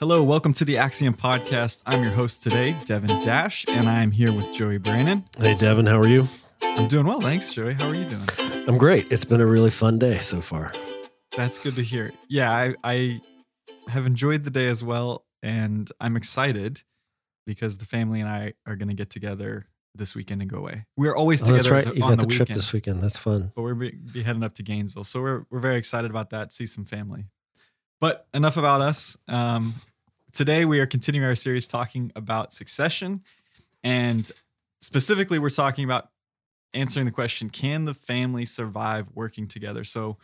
Hello, welcome to the Axiom Podcast. I'm your host today, Devin Dash, and I'm here with Joey Brannon. Hey, Devin, how are you? I'm doing well, thanks, Joey. How are you doing? I'm great. It's been a really fun day so far. That's good to hear. Yeah, I, I have enjoyed the day as well, and I'm excited because the family and I are going to get together this weekend and go away. We're always Oh, together that's right. You've got the, the, trip weekend, this weekend. That's fun. but we're be, be heading up to Gainesville, so we're we're very excited about that. See some family. But enough about us. Um, today we are continuing our series talking about succession, and specifically we're talking about answering the question: Can the family survive working together? So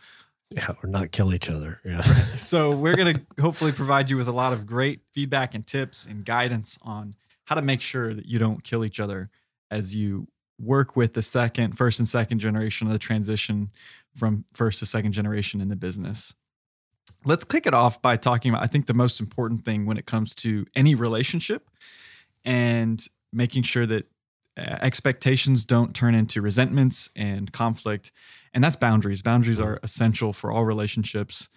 Yeah, or not kill each other. Yeah. so we're going to hopefully provide you with a lot of great feedback and tips and guidance on how to make sure that you don't kill each other as you work with the second first and second generation of the transition from first to second generation in the business let's kick it off by talking about i think the most important thing when it comes to any relationship and making sure that uh, expectations don't turn into resentments and conflict and that's boundaries boundaries are essential for all relationships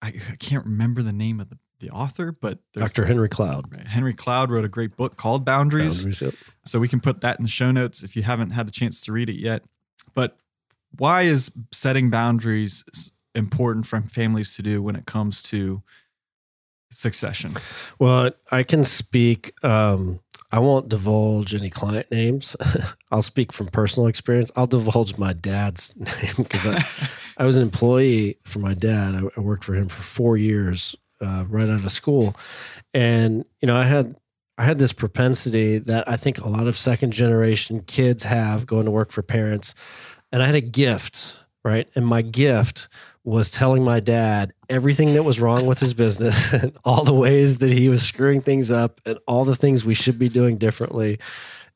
i, I can't remember the name of the, the author but Dr. Henry Cloud. henry cloud wrote a great book called boundaries, Boundaries, yep. so we can put that in the show notes if you haven't had a chance to read it yet but why is setting boundaries important for families to do when it comes to succession Well, I can speak. Um, I won't divulge any client names. I'll speak from personal experience. I'll divulge my dad's name because I, I was an employee for my dad. I, I worked for him for four years uh, right out of school, and you know I had I had this propensity that I think a lot of second generation kids have going to work for parents, and I had a gift, right? And my gift was telling my dad everything that was wrong with his business and all the ways that he was screwing things up and all the things we should be doing differently.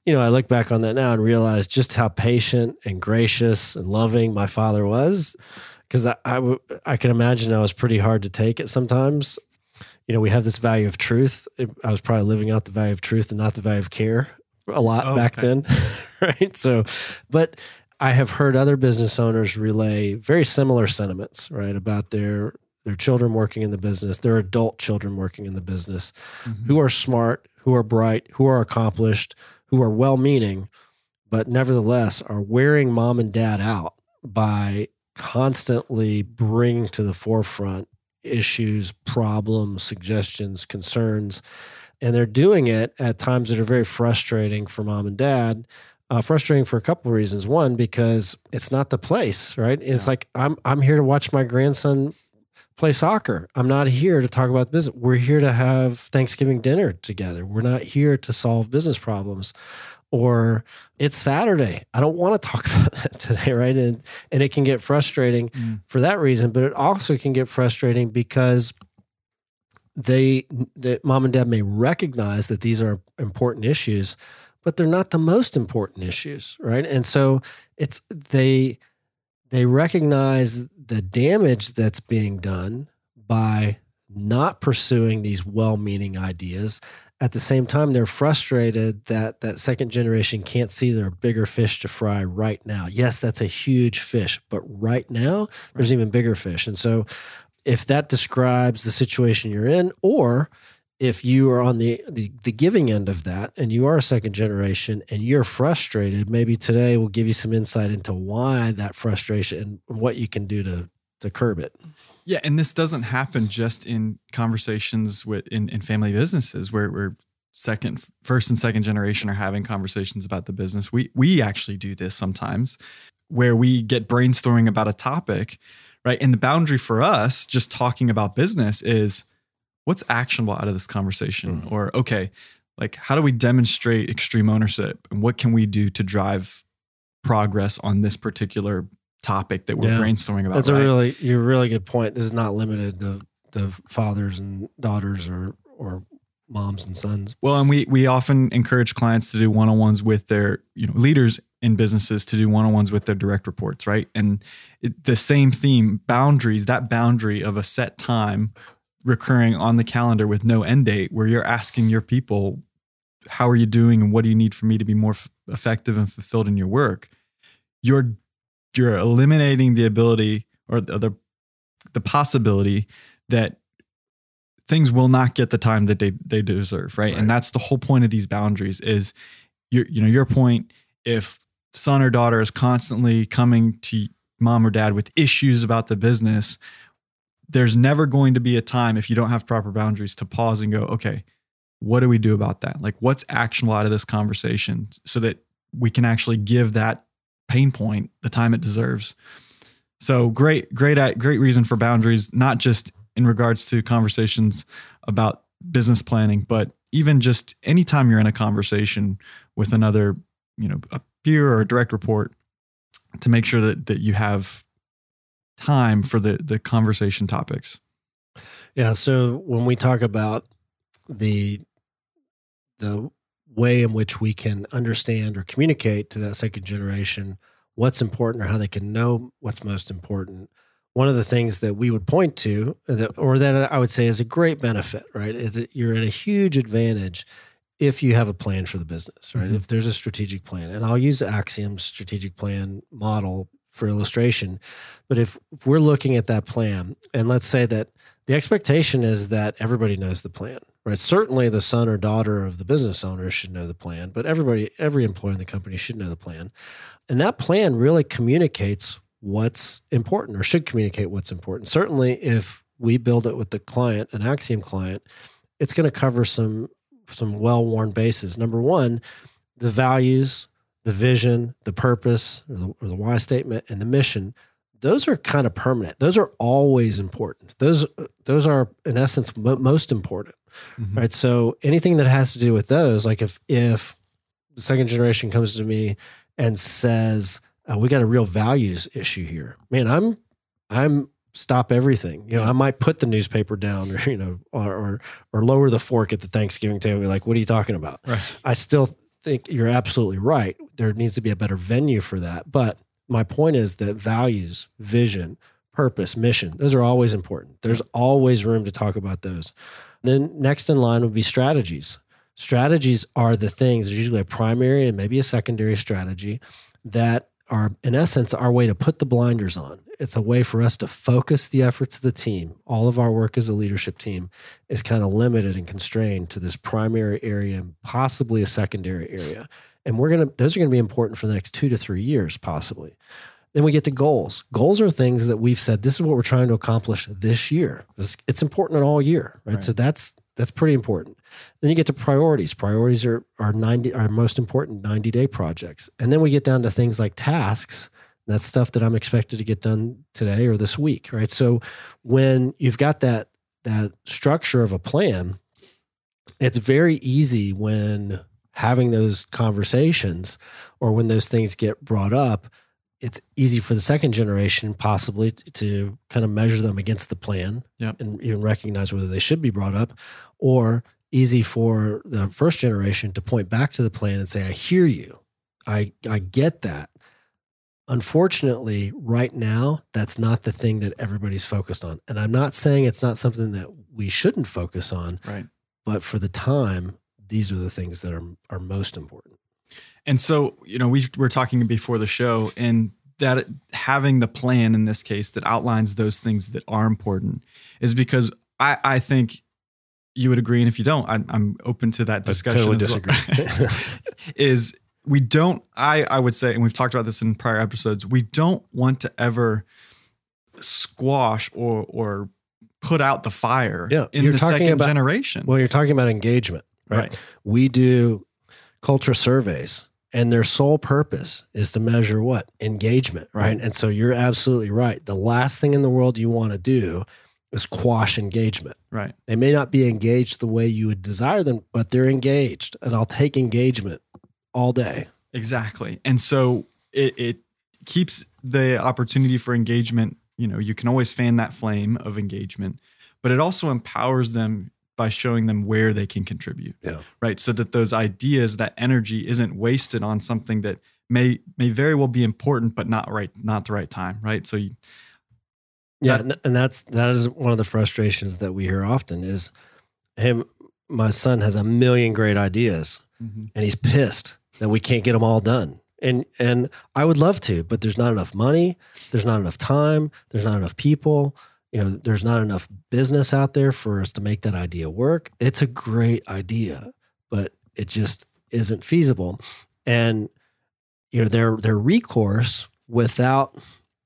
You know, I look back on that now and realize just how patient and gracious and loving my father was. Because I, I, w- I can imagine I was pretty hard to take it sometimes. You know, we have this value of truth. I was probably living out the value of truth and not the value of care a lot Oh, back okay. then. right. So, but I have heard other business owners relay very similar sentiments, right, about their their children working in the business, their adult children working in the business, Mhm. who are smart, who are bright, who are accomplished, who are well-meaning, but nevertheless are wearing mom and dad out by constantly bringing to the forefront issues, problems, suggestions, concerns, and they're doing it at times that are very frustrating for mom and dad uh, frustrating for a couple of reasons. One, because it's not the place, right? It's Yeah. like I'm I'm here to watch my grandson play soccer. I'm not here to talk about business. We're here to have Thanksgiving dinner together. We're not here to solve business problems. Or it's Saturday. I don't want to talk about that today, right? And and it can get frustrating Mm. for that reason, but it also can get frustrating because they that mom and dad may recognize that these are important issues but they're not the most important issues right? And so it's they they recognize the damage that's being done by not pursuing these well-meaning ideas. At the same time they're frustrated that that second generation can't see their bigger fish to fry right now. Yes that's a huge fish but right now there's even bigger fish. And so if that describes the situation you're in or if you are on the, the the giving end of that and you are a second generation and you're frustrated maybe today will give you some insight into why that frustration and what you can do to to curb it Yeah, and this doesn't happen just in conversations with in, in family businesses where where second first and second generation are having conversations about the business. We we actually do this sometimes where we get brainstorming about a topic, right? And the boundary for us just talking about business is what's actionable out of this conversation Mhm. or okay, like how do we demonstrate extreme ownership and what can we do to drive progress on this particular topic that we're Yeah. brainstorming about? that's right? a really you're a really good point this is not limited to to fathers and daughters or or moms and sons Well, and we we often encourage clients to do one-on-ones with their, you know, leaders in businesses to do one-on-ones with their direct reports, right? And it, the same theme, boundaries, that boundary of a set time recurring on the calendar with no end date where you're asking your people how are you doing and what do you need for me to be more f- effective and fulfilled in your work? You're you're eliminating the ability or the the, the possibility that things will not get the time that they they deserve, right? Right. And that's the whole point of these boundaries is your you know your point if son or daughter is constantly coming to mom or dad with issues about the business, there's never going to be a time if you don't have proper boundaries to pause and go, okay, what do we do about that? Like what's actionable out of this conversation so that we can actually give that pain point the time it deserves. So great, great, great reason for boundaries, not just in regards to conversations about business planning, but even just anytime you're in a conversation with another, you know, a peer or a direct report to make sure that that you have time for the the conversation topics. Yeah. So when we talk about the the way in which we can understand or communicate to that second generation what's important or how they can know what's most important, one of the things that we would point to, that, or that I would say is a great benefit, right, is that you're at a huge advantage if you have a plan for the business, right? Mhm. If there's a strategic plan, and I'll use the Axiom's strategic plan model for illustration. But if, we're looking at that plan, and let's say that the expectation is that everybody knows the plan, right? Certainly the son or daughter of the business owner should know the plan, but everybody, every employee in the company should know the plan. And that plan really communicates what's important or should communicate what's important. Certainly if we build it with the client, an Axiom client, it's going to cover some some well-worn bases. Number one, the values, the vision, the purpose, or the, or the why statement, and the mission. Those are kind of permanent. Those are always important. Those those are in essence mo- most important, Mhm. right? So anything that has to do with those, like if if the second generation comes to me and says, uh, "We got a real values issue here," man, I'm I'm stop everything. You know, I might put the newspaper down, or you know, or or, or lower the fork at the Thanksgiving table. and Be like, "What are you talking about?" Right. I still think you're absolutely right. There needs to be a better venue for that. But my point is that values, vision, purpose, mission, those are always important. There's always room to talk about those. Then next in line would be strategies. Strategies are the things, there's usually a primary and maybe a secondary strategy that are, in essence, our way to put the blinders on. It's a way for us to focus the efforts of the team. All of our work as a leadership team is kind of limited and constrained to this primary area and possibly a secondary area. And we're going to, those are going to be important for the next two to three years, possibly. Then we get to goals. Goals are things that we've said, this is what we're trying to accomplish this year. This- It's important in all year, right? Right. So that's, that's pretty important. Then you get to priorities. Priorities are, are 90, our most important 90 day projects. And then we get down to things like tasks. That's stuff that I'm expected to get done today or this week, right? So when you've got that, that structure of a plan, it's very easy when having those conversations or when those things get brought up it's easy for the second generation possibly to kind of measure them against the plan Yep. and even recognize whether they should be brought up or easy for the first generation to point back to the plan and say i hear you i i get that unfortunately right now that's not the thing that everybody's focused on and i'm not saying it's not something that we shouldn't focus on Right. but for the time these are the things that are are most important And so, you know, we were talking before the show, and that having the plan in this case that outlines those things that are important is because I, I think you would agree, and if you don't, I'm, I'm open to that I discussion. totally as well. disagree. is we don't. I I would say, and we've talked about this in prior episodes. We don't want to ever squash or or put out the fire Yeah, in you're the talking second about- generation. well you're talking about engagement right? right. we do culture surveys and their sole purpose is to measure what engagement right Right. and so you're absolutely right the last thing in the world you want to do is quash engagement Right. they may not be engaged the way you would desire them but they're engaged and i'll take engagement all day Exactly. And so it, it keeps the opportunity for engagement. You know, you can always fan that flame of engagement, but it also empowers them by showing them where they can contribute. Yeah. Right. So that those ideas, that energy isn't wasted on something that may may very well be important, but not right, not the right time. Right. So you, Yeah, That- and- and that's that is one of the frustrations that we hear often is, "Hey, my son has a million great ideas, mm-hmm. and he's pissed that we can't get them all done." And and I would love to, but there's not enough money, there's not enough time, there's not enough people, you know, there's not enough business out there for us to make that idea work. It's a great idea, but it just isn't feasible. And you know, their their recourse without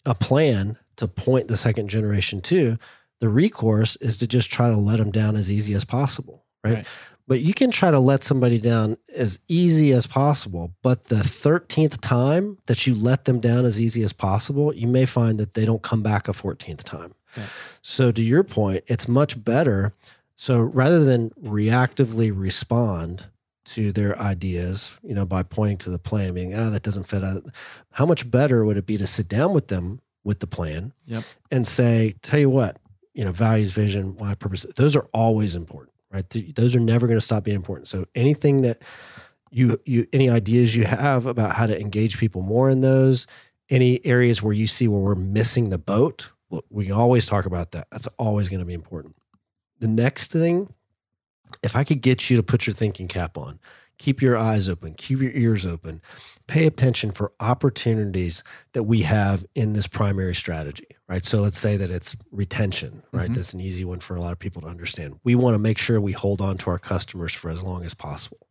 a plan to point the second generation to, the recourse is to just try to let them down as easy as possible, right? right? But you can try to let somebody down as easy as possible. But the 13th time that you let them down as easy as possible, you may find that they don't come back a 14th time. Right. So, to your point, it's much better. So, rather than reactively respond to their ideas, you know, by pointing to the plan, being, ah, that doesn't fit. How much better would it be to sit down with them with the plan yep. and say, tell you what, you know, values, vision, why, purpose, those are always important right? Those are never going to stop being important. So anything that you you any ideas you have about how to engage people more in those, any areas where you see where we're missing the boat, look, we always talk about that. That's always going to be important. The next thing, if I could get you to put your thinking cap on, keep your eyes open, keep your ears open, pay attention for opportunities that we have in this primary strategy, right? So let's say that it's retention, right? Mm-hmm. That's an easy one for a lot of people to understand. We want to make sure we hold on to our customers for as long as possible.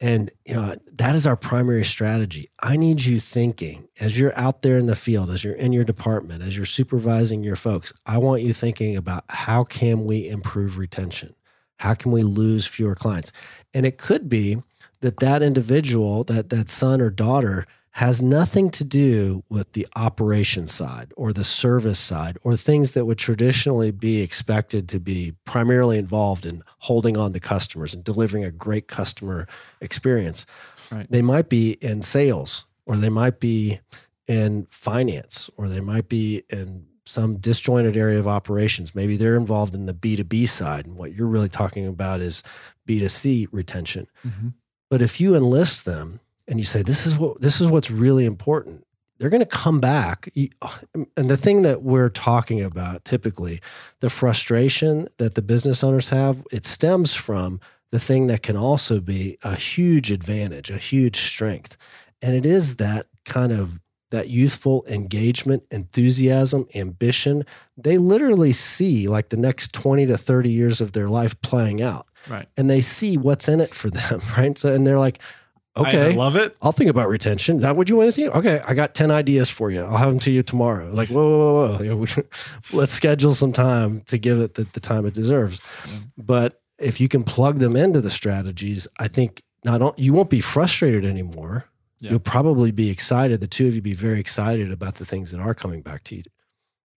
And you know, that is our primary strategy. I need you thinking as you're out there in the field, as you're in your department, as you're supervising your folks, I want you thinking about how can we improve retention? How can we lose fewer clients? And it could be that that individual, that that son or daughter has nothing to do with the operation side or the service side or things that would traditionally be expected to be primarily involved in holding on to customers and delivering a great customer experience. Right. They might be in sales or they might be in finance or they might be in some disjointed area of operations. Maybe they're involved in the B2B side. And what you're really talking about is B2C retention. Mm-hmm. But if you enlist them and you say, this is what this is what's really important, they're going to come back. And the thing that we're talking about typically, the frustration that the business owners have, it stems from the thing that can also be a huge advantage, a huge strength. And it is that kind of that youthful engagement, enthusiasm, ambition, they literally see like the next 20 to 30 years of their life playing out. Right. And they see what's in it for them, right? So and they're like, okay, I love it. I'll think about retention. Is that what you want to see? Okay, I got 10 ideas for you. I'll have them to you tomorrow. Like, whoa, whoa, whoa. We, let's schedule some time to give it the, the time it deserves. Yeah. But if you can plug them into the strategies, I think not you won't be frustrated anymore yeah. you'll probably be excited. The two of you be very excited about the things that are coming back to you.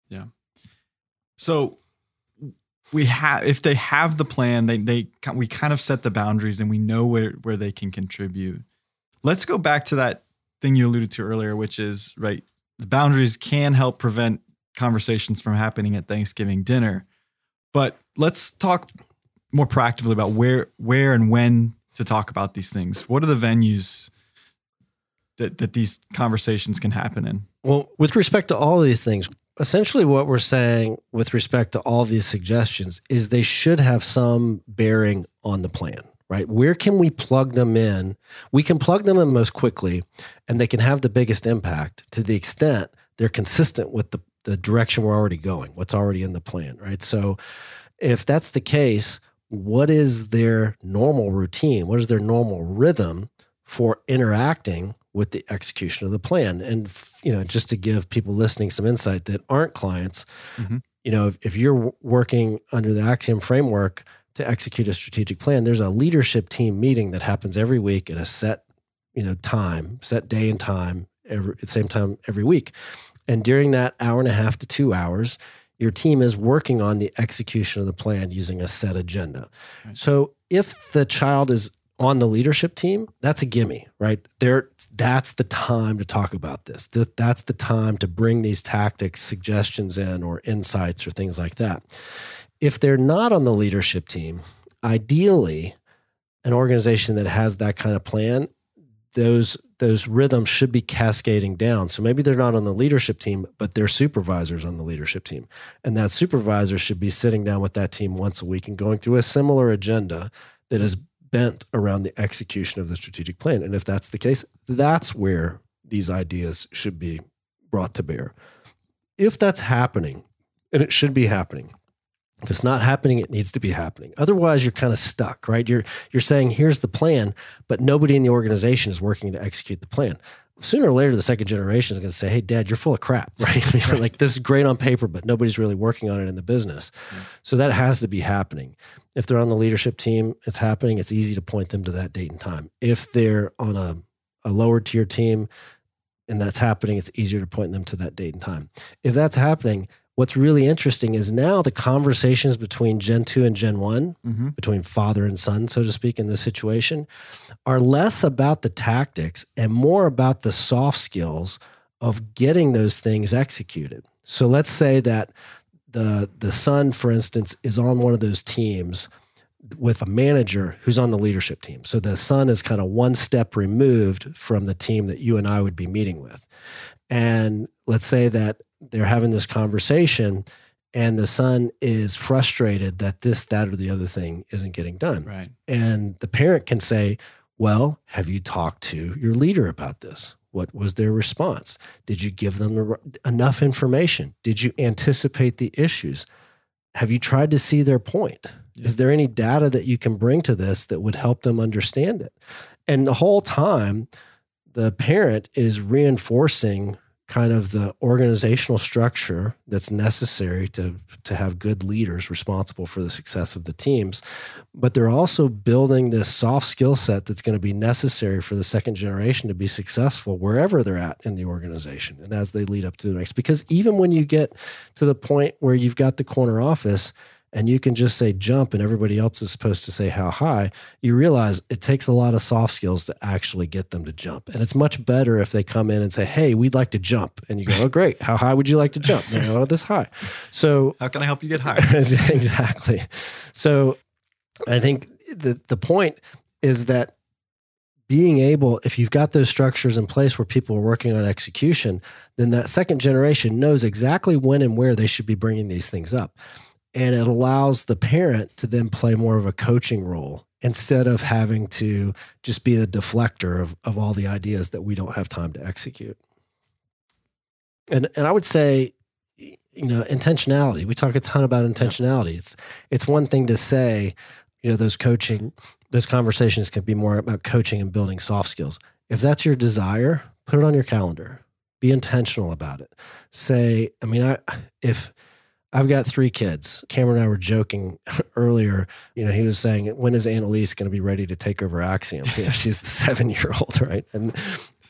Yeah. So we have if they have the plan, they they we kind of set the boundaries and we know where where they can contribute. Let's go back to that thing you alluded to earlier, which is right. The boundaries can help prevent conversations from happening at Thanksgiving dinner. But let's talk more practically about where where and when to talk about these things. What are the venues that that these conversations can happen in? Well, with respect to all of these things, essentially what we're saying with respect to all these suggestions is they should have some bearing on the plan right? Where can we plug them in? We can plug them in most quickly and they can have the biggest impact to the extent they're consistent with the, the direction we're already going, what's already in the plan, right? So if that's the case, what is their normal routine? What is their normal rhythm for interacting with the execution of the plan. And you know, just to give people listening some insight that aren't clients, mm-hmm. you know, if, if you're working under the Axiom framework to execute a strategic plan, there's a leadership team meeting that happens every week at a set, you know, time, set day and time, every, at the same time every week. And during that hour and a half to two hours, your team is working on the execution of the plan using a set agenda. Right. So if the child is on the leadership team, that's a gimme, right? There, that's the time to talk about this. That's the time to bring these tactics, suggestions in, or insights, or things like that. If they're not on the leadership team, ideally, an organization that has that kind of plan, those those rhythms should be cascading down. So maybe they're not on the leadership team, but they're supervisors on the leadership team, and that supervisor should be sitting down with that team once a week and going through a similar agenda that is bent around the execution of the strategic plan. And if that's the case, that's where these ideas should be brought to bear. If that's happening and it should be happening. If it's not happening, it needs to be happening. Otherwise, you're kind of stuck, right? You're you're saying here's the plan, but nobody in the organization is working to execute the plan. Sooner or later, the second generation is going to say, "Hey, Dad, you're full of crap." Right? right. like this is great on paper, but nobody's really working on it in the business. Yeah. So that has to be happening. If they're on the leadership team, it's happening. It's easy to point them to that date and time. If they're on a a lower tier team and that's happening, it's easier to point them to that date and time. If that's happening, what's really interesting is now the conversations between Gen 2 and Gen one mm-hmm. between father and son, so to speak, in this situation, are less about the tactics and more about the soft skills of getting those things executed. So let's say that the the son, for instance, is on one of those teams with a manager who's on the leadership team. So the son is kind of one step removed from the team that you and I would be meeting with. And let's say that they're having this conversation and the son is frustrated that this, that, or the other thing isn't getting done. Right. And the parent can say, Well, have you talked to your leader about this? What was their response? Did you give them enough information? Did you anticipate the issues? Have you tried to see their point? Yeah. Is there any data that you can bring to this that would help them understand it? And the whole time, the parent is reinforcing kind of the organizational structure that's necessary to to have good leaders responsible for the success of the teams but they're also building this soft skill set that's going to be necessary for the second generation to be successful wherever they're at in the organization and as they lead up to the next. Because even when you get to the point where you've got the corner office and you can just say jump and everybody else is supposed to say how high, you realize it takes a lot of soft skills to actually get them to jump. And it's much better if they come in and say, Hey, we'd like to jump. And you go, Oh, great. How high would you like to jump? They go, Oh, this high. So how can I help you get higher? exactly. So I think the, the point is that being able, if you've got those structures in place where people are working on execution, then that second generation knows exactly when and where they should be bringing these things up and it allows the parent to then play more of a coaching role instead of having to just be the deflector of, of all the ideas that we don't have time to execute. And and I would say, you know, intentionality. We talk a ton about intentionality. It's it's one thing to say, you know, those coaching, those conversations can be more about coaching and building soft skills. If that's your desire, put it on your calendar. Be intentional about it. Say, I mean, I if I've got three kids. Cameron and I were joking earlier. You know, he was saying, when is Annalise going to be ready to take over Axiom? Yeah, she's the seven year old, right? And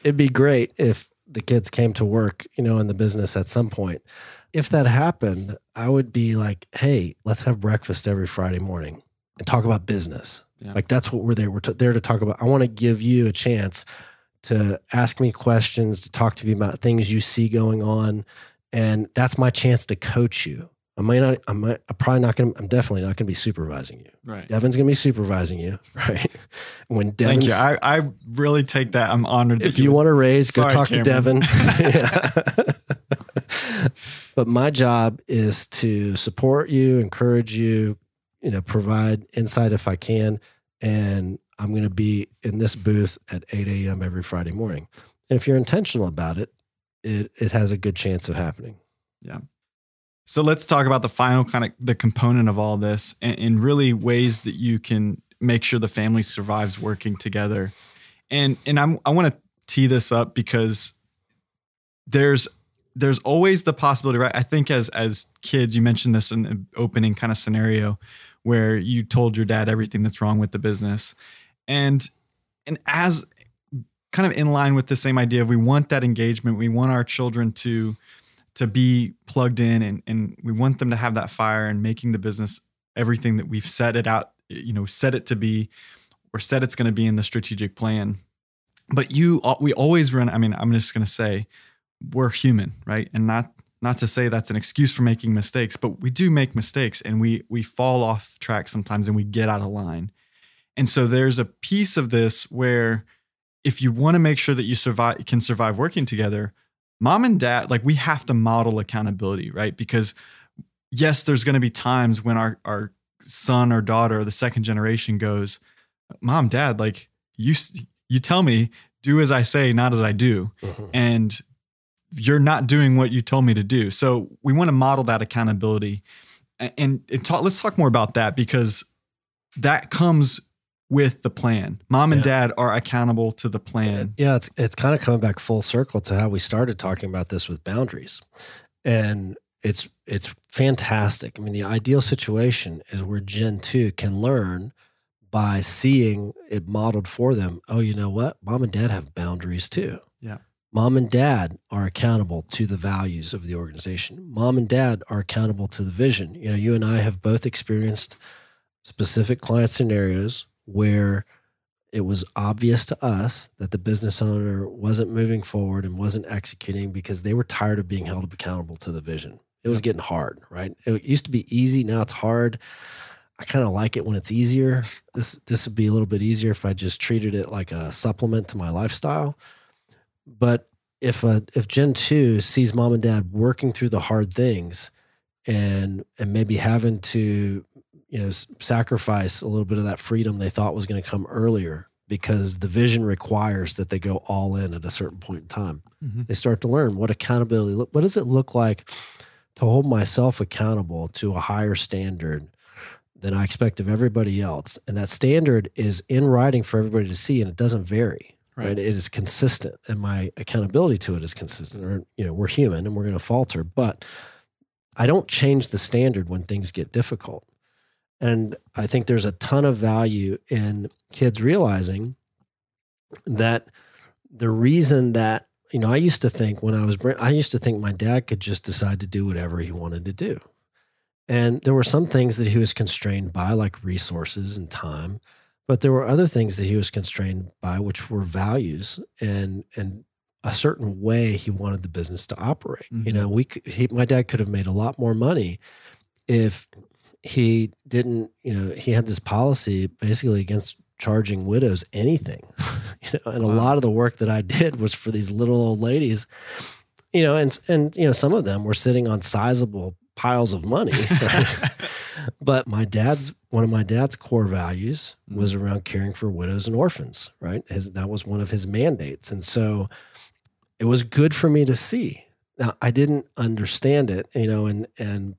it'd be great if the kids came to work, you know, in the business at some point. If that happened, I would be like, hey, let's have breakfast every Friday morning and talk about business. Yeah. Like that's what we're there. We're t- there to talk about. I want to give you a chance to ask me questions, to talk to me about things you see going on. And that's my chance to coach you I might not, I might, I'm probably not going to, I'm definitely not going to be supervising you. Right. Devin's going to be supervising you. Right. When Devin, Thank you. I, I really take that. I'm honored. If you, you want to raise, go talk Cameron. to Devin. but my job is to support you, encourage you, you know, provide insight if I can. And I'm going to be in this booth at 8 a.m. every Friday morning. And if you're intentional about it, it, it has a good chance of happening. Yeah. So let's talk about the final kind of the component of all this and, and, really ways that you can make sure the family survives working together. And and I'm I want to tee this up because there's there's always the possibility, right? I think as as kids, you mentioned this in the opening kind of scenario where you told your dad everything that's wrong with the business. And and as kind of in line with the same idea of we want that engagement, we want our children to to be plugged in and, and we want them to have that fire and making the business everything that we've set it out, you know, set it to be or said it's going to be in the strategic plan. But you, uh, we always run. I mean, I'm just going to say we're human, right? And not not to say that's an excuse for making mistakes, but we do make mistakes and we we fall off track sometimes and we get out of line. And so there's a piece of this where if you want to make sure that you survive can survive working together, mom and dad, like we have to model accountability, right? Because yes, there's going to be times when our our son or daughter, or the second generation, goes, "Mom, dad, like you you tell me, do as I say, not as I do," mm-hmm. and you're not doing what you told me to do. So we want to model that accountability. And, and talk, let's talk more about that because that comes with the plan. Mom and yeah. dad are accountable to the plan. Yeah, it's it's kind of coming back full circle to how we started talking about this with boundaries. And it's it's fantastic. I mean, the ideal situation is where Gen 2 can learn by seeing it modeled for them. Oh, you know what? Mom and dad have boundaries too. Yeah. Mom and dad are accountable to the values of the organization. Mom and dad are accountable to the vision. You know, you and I have both experienced specific client scenarios where it was obvious to us that the business owner wasn't moving forward and wasn't executing because they were tired of being held accountable to the vision. It was getting hard, right? It used to be easy, now it's hard. I kind of like it when it's easier. This this would be a little bit easier if I just treated it like a supplement to my lifestyle. But if a, if Gen two sees mom and dad working through the hard things, and and maybe having to you know sacrifice a little bit of that freedom they thought was going to come earlier because the vision requires that they go all in at a certain point in time. Mm-hmm. They start to learn what accountability what does it look like to hold myself accountable to a higher standard than I expect of everybody else. And that standard is in writing for everybody to see and it doesn't vary. Right. right. It is consistent and my accountability to it is consistent. Or, you know, we're human and we're going to falter, but I don't change the standard when things get difficult. And I think there's a ton of value in kids realizing that the reason that, you know, I used to think when I was, I used to think my dad could just decide to do whatever he wanted to do. And there were some things that he was constrained by, like resources and time. But there were other things that he was constrained by, which were values and, and, a certain way he wanted the business to operate. Mm-hmm. You know, we he, my dad could have made a lot more money if he didn't, you know, he had this policy basically against charging widows anything. you know, and wow. a lot of the work that I did was for these little old ladies, you know, and and you know, some of them were sitting on sizable piles of money. Right? but my dad's one of my dad's core values was mm-hmm. around caring for widows and orphans, right? His, that was one of his mandates. And so it was good for me to see. Now I didn't understand it, you know, and and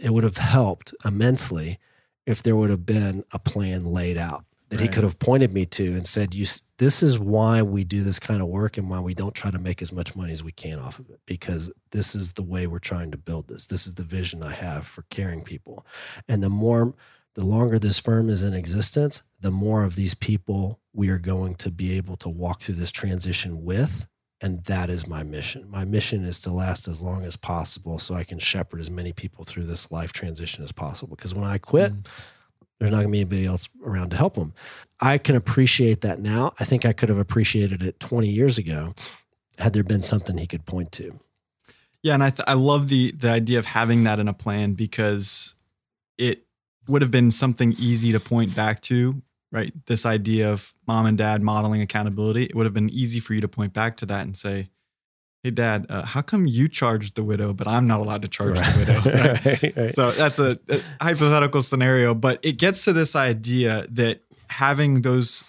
it would have helped immensely if there would have been a plan laid out that right. he could have pointed me to and said, "You, this is why we do this kind of work and why we don't try to make as much money as we can off of it because this is the way we're trying to build this. This is the vision I have for caring people, and the more." The longer this firm is in existence, the more of these people we are going to be able to walk through this transition with and that is my mission. My mission is to last as long as possible so I can shepherd as many people through this life transition as possible. Because when I quit, mm. there's not going to be anybody else around to help them. I can appreciate that now. I think I could have appreciated it 20 years ago had there been something he could point to. Yeah, and I th- I love the the idea of having that in a plan because it would have been something easy to point back to right? This idea of mom and dad modeling accountability, it would have been easy for you to point back to that and say, Hey, dad, uh, how come you charged the widow, but I'm not allowed to charge right. the widow? Right? right, right. So that's a, a hypothetical scenario, but it gets to this idea that having those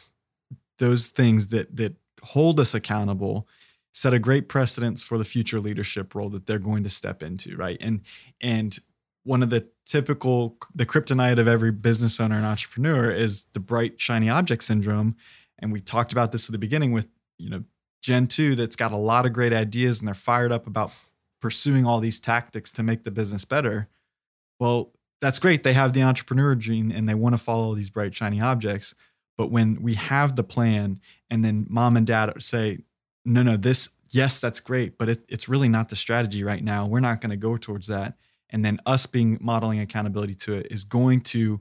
those things that that hold us accountable set a great precedence for the future leadership role that they're going to step into right and and one of the typical the kryptonite of every business owner and entrepreneur is the bright shiny object syndrome. And we talked about this at the beginning with you know gen 2 that's got a lot of great ideas and they're fired up about pursuing all these tactics to make the business better. Well that's great. They have the entrepreneur gene and they want to follow these bright shiny objects. But when we have the plan and then mom and dad say no no this yes that's great but it, it's really not the strategy right now. We're not going to go towards that and then us being modeling accountability to it is going to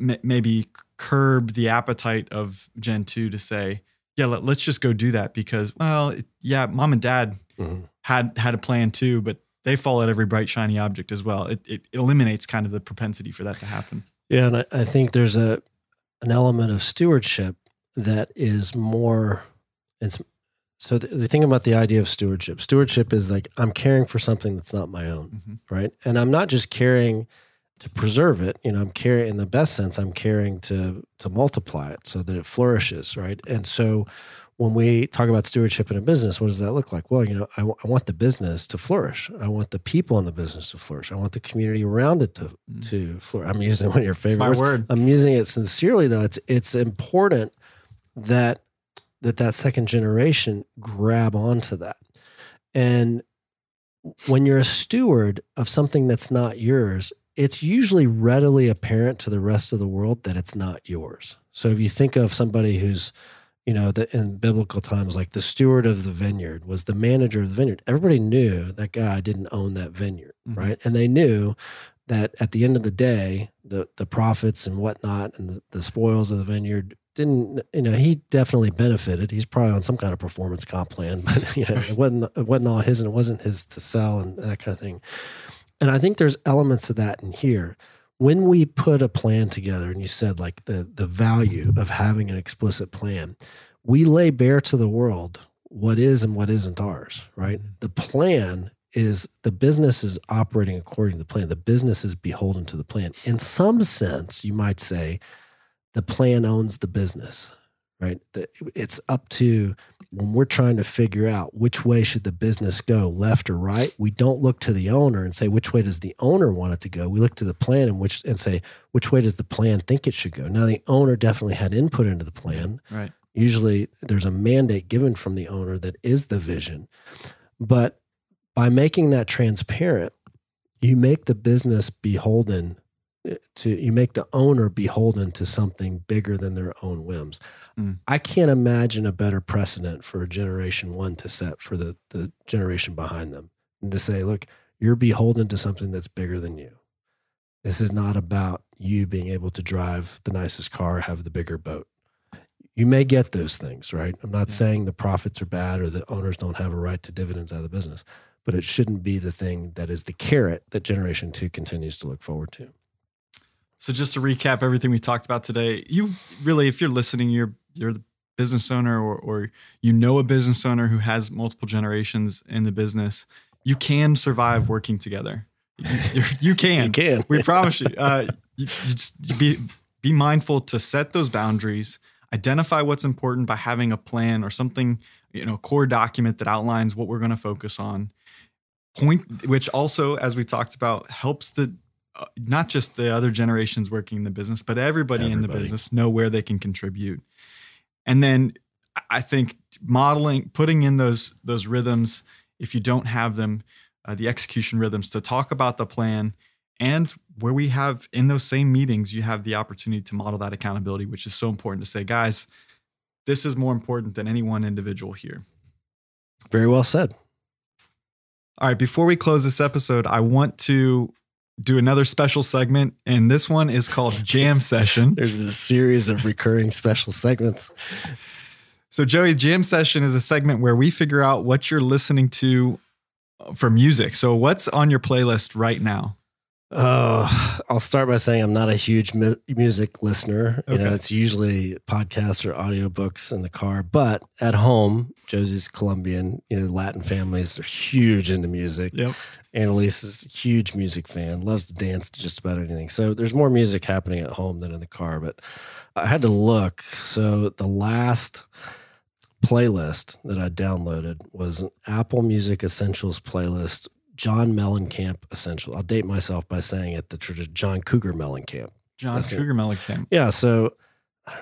m- maybe curb the appetite of gen 2 to say yeah let, us just go do that because well it, yeah mom and dad mm-hmm. had had a plan too but they fall at every bright shiny object as well it, it eliminates kind of the propensity for that to happen yeah and I, I think there's a an element of stewardship that is more it's so the, the, thing about the idea of stewardship, stewardship is like I'm caring for something that's not my own, mm-hmm. right? And I'm not just caring to preserve it. You know, I'm caring in the best sense. I'm caring to to multiply it so that it flourishes, right? And so when we talk about stewardship in a business, what does that look like? Well, you know, I, w- I want the business to flourish. I want the people in the business to flourish. I want the community around it to Mm. to flourish. I'm using one of your favorite my words. word. I'm using it sincerely, though. It's it's important that that that second generation grab onto that, and when you're a steward of something that's not yours, it's usually readily apparent to the rest of the world that it's not yours. So if you think of somebody who's, you know, the, in biblical times, like the steward of the vineyard was the manager of the vineyard, everybody knew that guy didn't own that vineyard, Mhm. right? And they knew that at the end of the day, the the profits and whatnot and the, the spoils of the vineyard didn't, you know, he definitely benefited. He's probably on some kind of performance comp plan, but you know, it wasn't it wasn't all his and it wasn't his to sell and that kind of thing. And I think there's elements of that in here. When we put a plan together, and you said like the the value of having an explicit plan, we lay bare to the world what is and what isn't ours, right? The plan is the business is operating according to the plan. The business is beholden to the plan. In some sense, you might say the plan owns the business, right? The- It's up to when we're trying to figure out which way should the business go, left or right. We don't look to the owner and say which way does the owner want it to go. We look to the plan and which and say which way does the plan think it should go. Now the owner definitely had input into the plan, Right. usually there's a mandate given from the owner that is the vision. But by making that transparent, you make the business beholden eh, to you make the owner beholden to something bigger than their own whims. Mm. I can't imagine a better precedent for a generation one to set for the, the generation behind them and to say, look, you're beholden to something that's bigger than you. This is not about you being able to drive the nicest car, have the bigger boat. You may get those things, right? I'm not Yeah. saying the profits are bad or the owners don't have a right to dividends out of the business, but it shouldn't be the thing that is the carrot that generation two continues to look forward to. So just to recap everything we talked about today, you really, if you're listening, you're you're the business owner or or you know a business owner who has multiple generations in the business, you can survive working together. You, you're- can. You can. We promise you. Uh, you, you just you be be mindful to set those boundaries. Identify what's important by having a plan or something, you know, a core document that outlines what we're going to focus on. Point, which also, as we talked about, helps the not just the other generations working in the business, but everybody, in the business know where they can contribute. And then I- I think modeling, putting in those those rhythms, if you don't have them, uh, the execution rhythms to talk about the plan and where we have in those same meetings you have the opportunity to model that accountability which is so important to say guys this is more important than any one individual here Very well said. all right before we close this episode i want to do another special segment and this one is called jam session. There's a series of recurring special segments. so joey jam session is a segment where we figure out what you're listening to for music. So what's on your playlist right now Oh, I'll start by saying I'm not a huge mu- music listener. You know, it's usually podcasts or audiobooks in the car, but at home, Josie's Colombian, you know, Latin families are huge into music. yep Annalise is a huge music fan, loves to dance to just about anything. So there's more music happening at home than in the car, but I had to look. So the last playlist that I downloaded was an Apple Music Essentials playlist, John Mellencamp Essential. I'll date myself by saying it the tr- John Cougar Mellencamp. john That's it. cougar mellencamp Yeah, so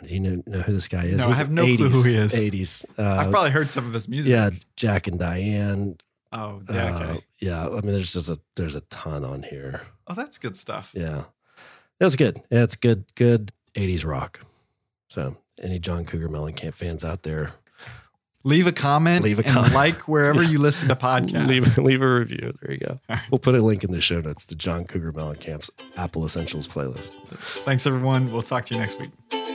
do you know, know who this guy is? No, I have no clue who he is. 80s. i've Uh, probably heard some of his music yeah, Jack and Diane. oh yeah okay Uh, yeah, I mean, there's just a there's a ton on here. oh that's good stuff Yeah. It was good. Yeah, it's good, good 80s rock. So, any John Cougar Mellencamp fans out there, leave a comment Leave a and comment. like wherever you listen to podcasts leave, leave a review. There you go. right. We'll put a link in the show notes to John Cougar Mellencamp's Apple Essentials playlist. thanks everyone we'll talk to you next week